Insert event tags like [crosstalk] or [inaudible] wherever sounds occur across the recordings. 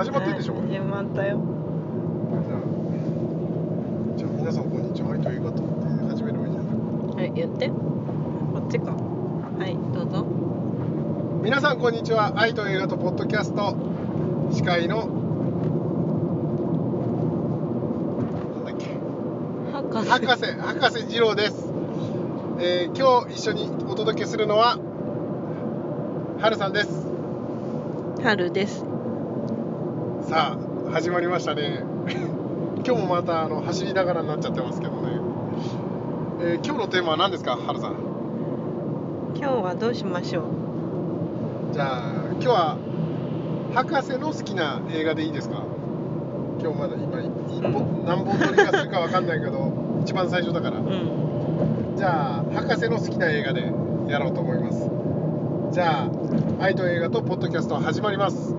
始まってるでしょ、始まったよじゃあ皆さんこんにちは。はい、ということで始めればいいじゃん。はい言ってこっちかはいどうぞ皆さんこんにちは。愛と映画とポッドキャスト司会のなんだっけ？博士博士博士二郎です。えー今日一緒にお届けするのは春さんです。春ですさあ始まりましたね。[laughs] 今日もまたあの走りながらになっちゃってますけどね。えー今日のテーマは何ですか、春さん？今日はどうしましょう？じゃあ今日は博士の好きな映画でいいですか？今日まだ今一本何本撮りがするかわかんないけど [laughs] 一番最初だから。うん。じゃあ博士の好きな映画でやろうと思います。じゃあ愛と映画とポッドキャスト始まります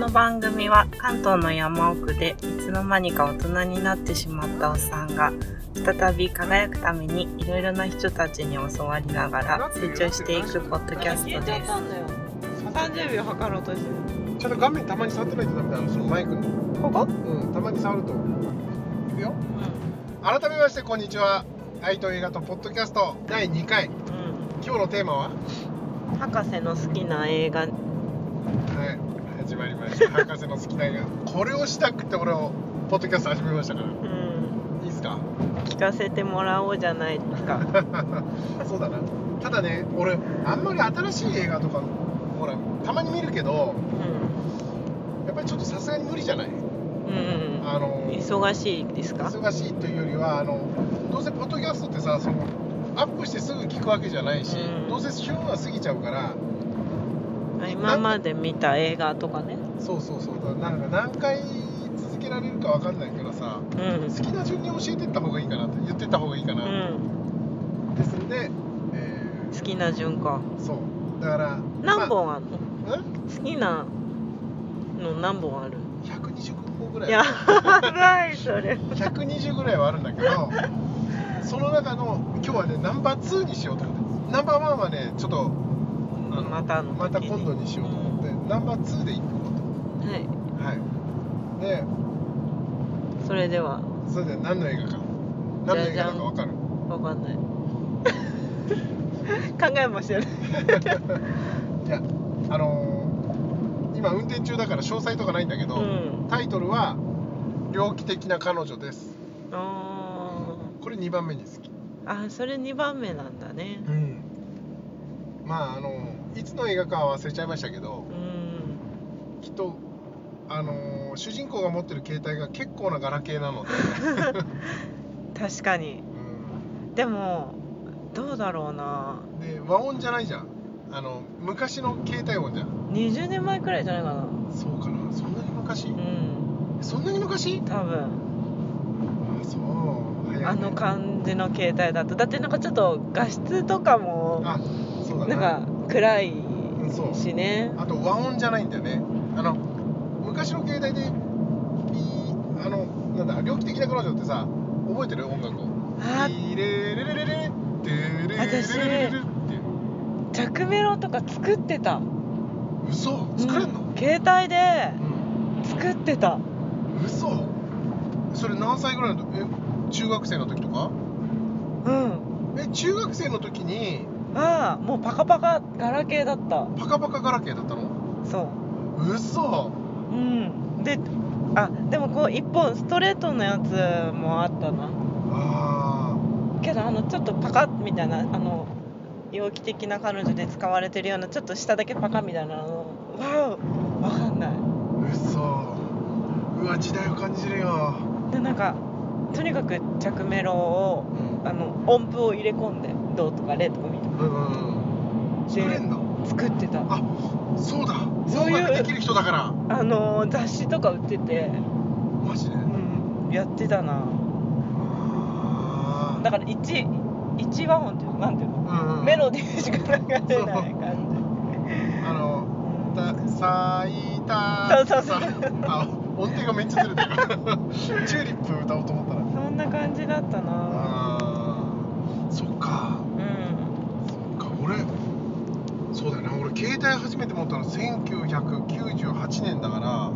の番組は関東の山奥でいつの間にか大人になってしまったおっさんが再び輝くためにいろいろな人たちに教わりながら成長していくポッドキャストです。30秒測ろうとしてちゃんと画面たまに触ってないとダメだよ。そのマイクの。ここ？うんたまに触るといくよ。改めましてこんにちは。愛と映画とポッドキャスト第2回。うん、今日のテーマは？うん、博士の好きな映画はい始まりました。博士の好きな映画。これをしたくて俺をポッドキャスト始めましたから。うん。いいですか？聞かせてもらおうじゃないですか。[laughs] そうだな。ただね俺あんまり新しい映画とかほらたまに見るけどうやっぱりちょっとさすがに無理じゃない？んうんあの忙しいですか？忙しいというよりはあのどうせポッドキャストってさそのアップしてすぐ聞くわけじゃないし、うん。どうせ旬は過ぎちゃうから今まで見た映画とかね。そうそうそう。だなんか何回続けられるかわかんないからさうん。好きな順に教えてった方がいいかなって言ってった方がいいかな、うん。ですんで、え好きな順か。ーそう。だから何本あるの、まあん好きなの何本ある？120本ぐらい。やばいそれ。120ぐらいはあるんだけど [laughs] その中の今日はねナンバー2にしようと思って。ナンバーワンはねちょっとあのまたの時にまた今度にしようと思って、ナンバー2でいこうはい。とはい。でそれでは。それで何の映画か。何の映画だか分かる？わかんない。[laughs] 考えもしてない。[laughs] いやあのー今運転中だから詳細とかないんだけど、うん。タイトルは「猟奇的な彼女」です。あこれ2番目に好き。ーあそれ2番目なんだね。うん。まああのいつの映画かは忘れちゃいましたけどうん。きっとあのー主人公が持ってる携帯が結構なガラケーなので、[laughs] 確かに。うでもどうだろうな。んで和音じゃないじゃん。あの昔の携帯音じゃん。20年前くらいじゃないかな。そうかな。そんなに昔、うん。そんなに昔？多分。あそう。ね。あの感じの携帯だとだってなんかちょっと画質とかもあそうだななんか暗いしね。あと和音じゃないんだよね。あの昔の携帯でピーあのなんだ猟奇的な彼女ってさ覚えてる音楽を。あ。ピレレレレレレテレレレレレレレっていう着メロとか作ってた嘘作れんのうん携帯でうん作ってた嘘それ何歳ぐらいの時え中学生の時とかうんえ中学生の時にああもうパカパカガラケーだった。パカパカガラケーだったの？そう。嘘。うん。であでもこう一本ストレートのやつもあったな。あけどあのちょっとパカッみたいなあの猟奇的な彼女で使われてるようなちょっと下だけパカみたいなの。わおわかんない。ー嘘。うわ時代を感じるよ。でなんかとにかく着メロをうん。あの音符を入れ込んで「ド」とか「レ」とかみうんうんうん。作れんのな作ってた。あそうだ。そういうできる人だから。あの雑誌とか売ってて、マジで？うん、やってたな。だから一一和音っていうのなんていうの、うんうん。メロディーしか流れない感 [laughs] あのた咲いたそうそうそう。さあ音程がめっちゃずれてる。[laughs] チューリップ歌おうと思ったら。そんな感じだったなあーそっかうんそっか俺そうだよね俺携帯初めて持ったの1998年だから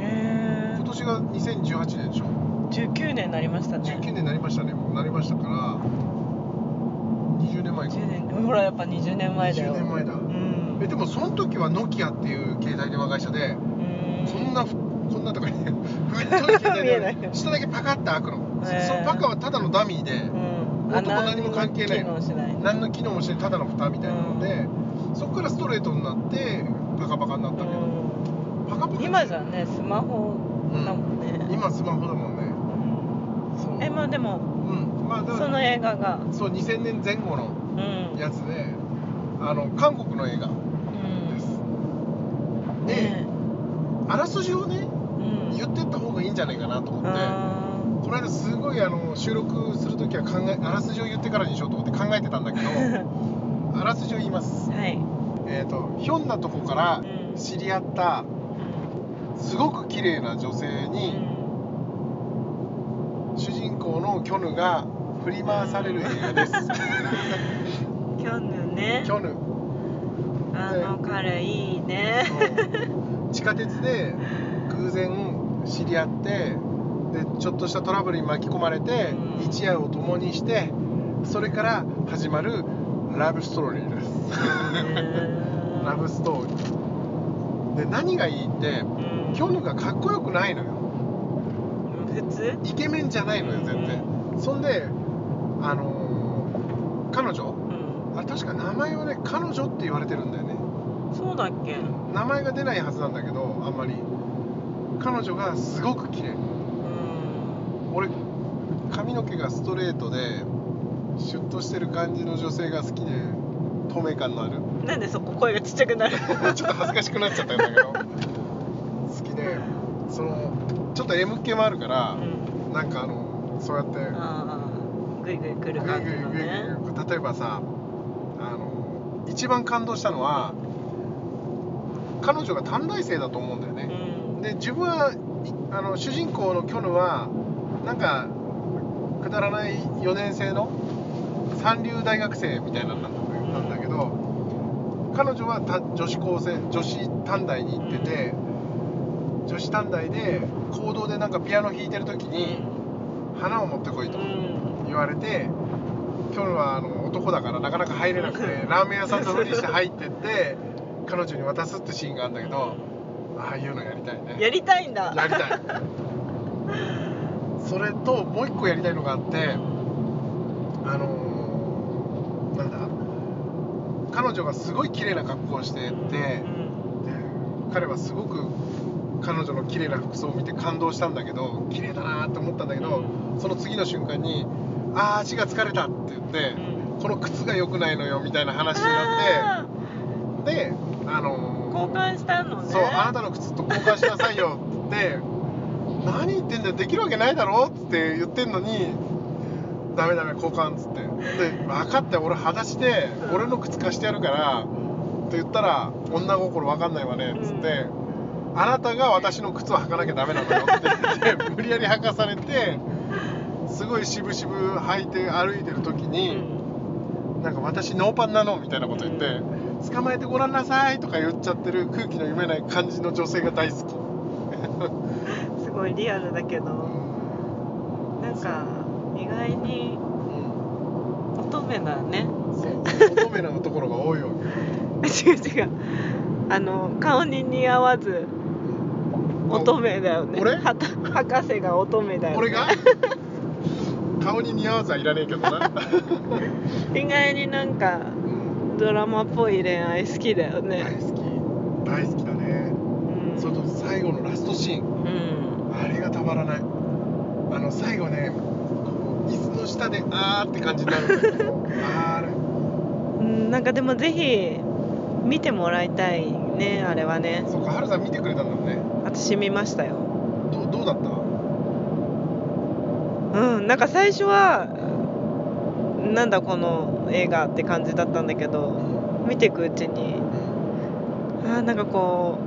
え今年が2018年でしょ。ー、19年になりましたね。19年になりましたね。もうなりましたから20年前か。10年。ほらやっぱ20年前だよ。20年前だ。うん。えでもその時はノキアっていう携帯電話会社でうん。こんなふこんなとかね太い携帯電話下だけパカッて開くの、へー。そのパカはただのダミーで、うん。音も何も関係ない。あ何も機能しない。何の機能もしてただの蓋みたいなので、そこからストレートになってパカパカになったけど、うパカパカん。今じゃねスマホだもんね、今スマホだもんね。そう。えまあでもうん。まあだからその映画が。そう2000年前後のうん。やつであの韓国の映画うん。ですで、ねあらすじをねうん。言ってった方がいいんじゃないかなと思って、あこの間すごいあの収録するときは考えあらすじを言ってからにしようと思って考えてたんだけどー [laughs] あらすじを言います。はい。えっ、とひょんなとこからうん。知り合ったすごく綺麗な女性うにん。主人公のキョヌが振り回される映画です。[laughs] キョヌね。キョヌ。あの彼いいね。地下鉄で偶然知り合ってでちょっとしたトラブルに巻き込まれてうん。一夜を共にしてそれから始まるラブストーリーです。うんラブストーリー。で何がいいってうん。キョヌがかっこよくないのよ。普通？イケメンじゃないのよ全然。そんであのー彼女？うん。あ確か名前はね彼女って言われてるんだよね。そうだっけ？名前が出ないはずなんだけどあんまり。彼女がすごく綺麗。うん。俺髪の毛がストレートでシュッとしてる感じの女性が好きで透明感のある。なんでそこ声がちっちゃくなる？ちょっと恥ずかしくなっちゃったんだけど。好きでそのちょっと M 系もあるからう、ん。なんかあのそうやってグイグイ来る感じのグイグイね例えばさあの一番感動したのは彼女が短大生だと思うんだよね、うん。で自分はいあの主人公のキョヌはなんかくだらない4年生の三流大学生みたいなのなんだけど彼女はた女子高生女子短大に行ってて、女子短大で行動でなんかピアノ弾いてる時に花を持ってこいとうん。言われてキョヌはあの男だからなかなか入れなくて [laughs] ラーメン屋さんのふりして入ってって彼女に渡すってシーンがあるんだけどああいうのやりたいね。やりたいんだ。やりたい。[laughs] それともう一個やりたいのがあってあの彼女がすごい綺麗な格好をしてて、彼はすごく彼女の綺麗な服装を見て感動したんだけど綺麗だなって思ったんだけど、その次の瞬間に「あー足が疲れた」って言って、この靴が良くないのよみたいな話になあってであの交換したのね。そうあなたの靴と交換しなさいよって何言ってんだよできるわけないだろって言ってんのにダメダメ交換っつって。で分かって俺裸足でうん。俺の靴貸してやるからって言ったら女心分かんないわねっつって、あなたが私の靴を履かなきゃダメなのよって言って無理やり履かされてすごい渋々履いて歩いてる時うに、ん。なんか私ノーパンなのみたいなこと言って、捕まえてごらんなさいとか言っちゃってる空気の読めない感じの女性が大好き。[laughs] すごいリアルだけど。なんか意外にうん乙女だね。そう乙女なところが多いわけ。違う違う。あの顔に似合わず乙女だよね。俺？はた博士が乙女だよね。俺が？顔に似合わずはいらねえけどな、[laughs] 意外になんかうん。ドラマっぽい恋愛好きだよ大ね好き。大好きだね。うん。それと最後のラストシーン。うん。あれがたまらないあの最後ねこう椅子の下であーって感じになるんだけど。あーあれ。うんなんかでもぜひ見てもらいたいねあれはね。そうか、はるさん見てくれたんだね。私見ましたよ。どうどうだった？うんなんか最初はなんだこの映画って感じだったんだけど見ていくうちに。あーなんかこ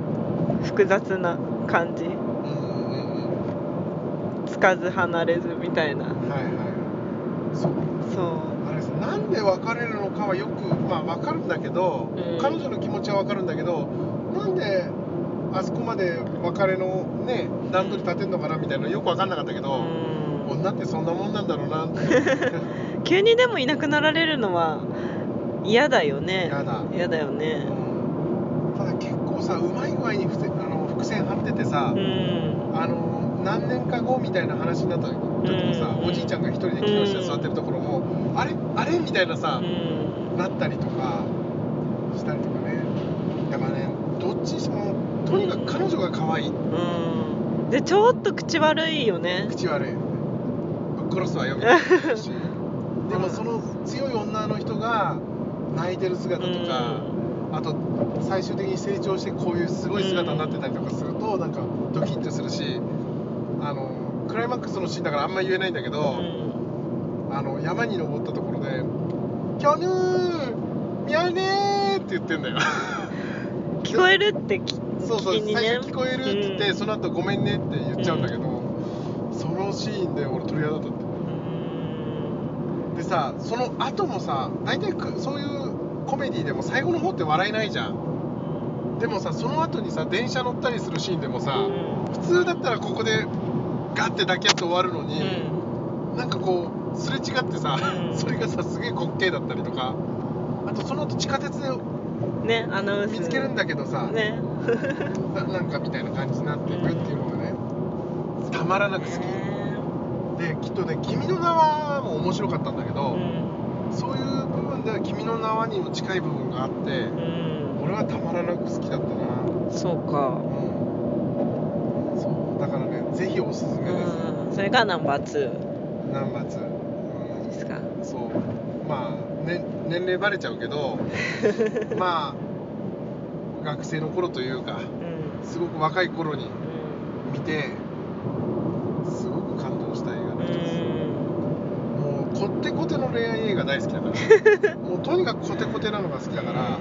う複雑な感じ。うんつかず離れずみたいな。はいはいそう。あれさなんで別れるのかはよくまあ分かるんだけど、うん彼女の気持ちは分かるんだけどなんであそこまで別れのね段取り立てんのかなみたいなのよく分かんなかったけど、うん。女ってそんなもんなんだろうなって。[laughs] 急にでもいなくなられるのは嫌だよね。嫌だ。よね。ただ結構さうまい具合に伏せあの伏線張っててさ、うん。あの何年か後みたいな話になった時もさ、うん。おじいちゃんが一人で木の下に座ってるところも、あれあれみたいなさ、うん。なったりとかしたりとかね。だからねどっちにしてもとにかく彼女が可愛い。うん。でちょっと口悪いよね。口悪い。殺すわよみたいなこと言うし。でもその強い女の人が泣いてる姿とか、あと最終的に成長してこういうすごい姿になってたりとかすると、なんかドキッとするしあのクライマックスのシーンだからあんま言えないんだけど、うん。あの山に登ったところで「キャヌーミヤネー!」って言ってんだよ。[laughs] 聞こえるってきそうそう、最初聞こえるって言って、うん。その後ごめんねって言っちゃうんだけど、そのシーンで俺鳥肌立って。うんでさその後もさ大体くそういうコメディでも最後の方って笑えないじゃん。でもさその後にさ電車乗ったりするシーンでもさ、普通だったらここでガッて抱き合って終わるのに、なんかこうすれ違ってさ、うん。それがさすげえ滑稽だったりとかあとその後地下鉄でうんねアナウンス。見つけるんだけどさ、ね。[laughs] ななんかみたいな感じになっていくっていうのがねたまらなく好き。できっとね「君の名は」も面白かったんだけど、そういう部分では「君の名は」にも近い部分があってうん。俺はたまらなく好きだったな。そうか。うんそうだからねぜひおすすめです、うんそれがナンバー2南松、うんですか？そう。まあ、ね、年齢バレちゃうけど [laughs] まあ学生の頃というかうん。すごく若い頃にう見てすごく感動した映画の一つんもうこってこての恋愛映画大好きだから。[laughs] もうとにかくコテコテなのが好きだから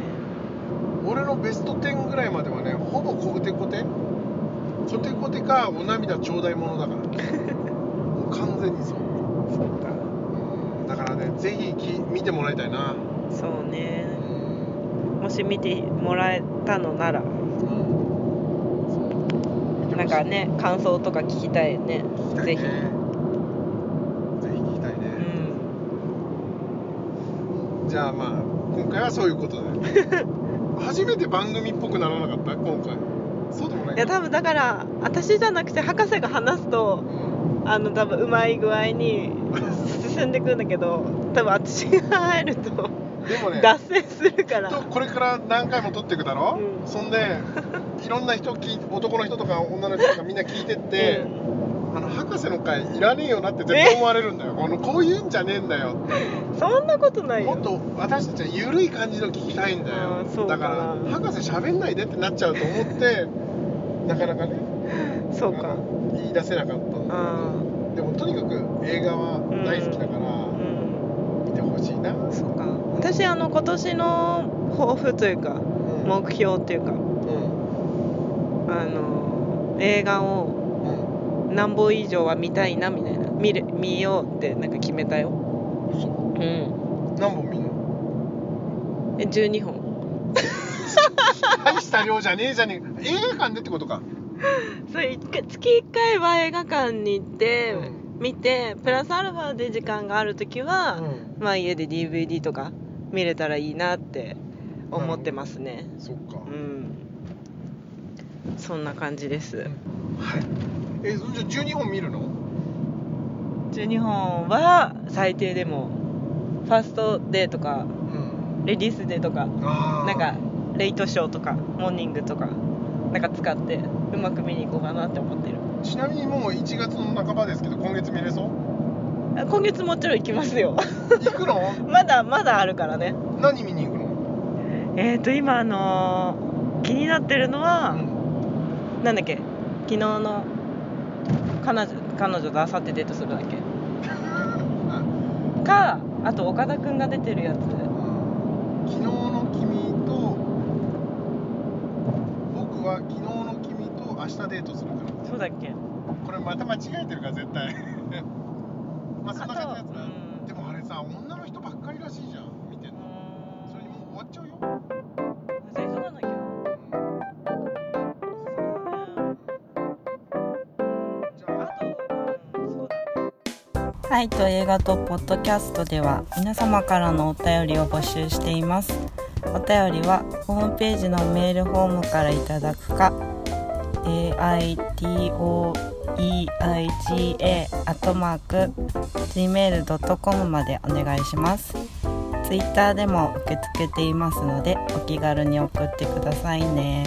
俺のベスト10ぐらいまではねほぼコテコテ。コテコテかお涙ちょうだいものだから [laughs] 完全にそう。うんだからねぜひき見てもらいたいな。そうね。うん。もし見てもらえたのなら。なんかね感想とか聞きたいね。聞きたいね。ぜひ。ぜひ聞きたいね、うん。じゃあまあ今回はそういうことで。[laughs] 初めて番組っぽくならなかった？今回。そうでもない。いや多分だから私じゃなくて博士が話すとうんあの多分うまい具合に進んでくんだけど多分私が入るとでもね脱線するから。とこれから何回も撮っていくだろ、うん。そんでいろんな人男の人とか女の人とかみんな聞いてって、あの博士の会いらねえよなって絶対思われるんだよ。このこういうんじゃねえんだよ。うんそんなことないよ。もっと私たちは緩い感じの聞きたいんだよ。だから博士喋んないでってなっちゃうと思ってなかなかねそうか。言い出せなかった。でもとにかく映画は大好きだから、うん。見てほしいな、そうか。私あの今年の抱負というかうん。目標っていうかうん。あの映画をうん。何本以上は見たいなみたいな。見る見ようってなんか決めたよ。嘘。うん。何本見んの？え12本。[laughs] 大した量じゃねえじゃねえ映画館でってことか [laughs] そう一回月1回は映画館に行って、うん。見てプラスアルファで時間がある時は、うん。まあ家で DVD とか見れたらいいなって思ってますね。そっか、うん。そんな感じです。はい。えそじゃあ12本見るの？12本は最低でもファーストデーとかうん。レディースデーとかなんかレイトショーとかモーニングとかなんか使ってうまく見に行こうかなって思ってる。ちなみにもう1月の半ばですけど今月見れそう？あ今月もちろん行きますよ。行くの？[laughs] まだまだあるからね。何見に行くの？えーと今あのー気になってるのは、なんだっけ？昨日の彼女彼女とあさってデートするだっけ？[laughs] かあと岡田君が出てるやつ昨日の君と僕は昨日の君と明日デートするから。そうだっけ？これまた間違えてるから絶対。[laughs] まあそんな感じのやつな、うん。でもあれさ女の人ばっかりらしいじゃん。見てんの。それにもう終わっちゃうよ、じゃあ急がなきゃじゃあはいと映画とポッドキャストでは皆様からのお便りを募集していますお便りはホームページのメールフォームからいただくか aitoeiga.gmail.com までお願いしますツイッターでも受け付けていますのでお気軽に送ってくださいね。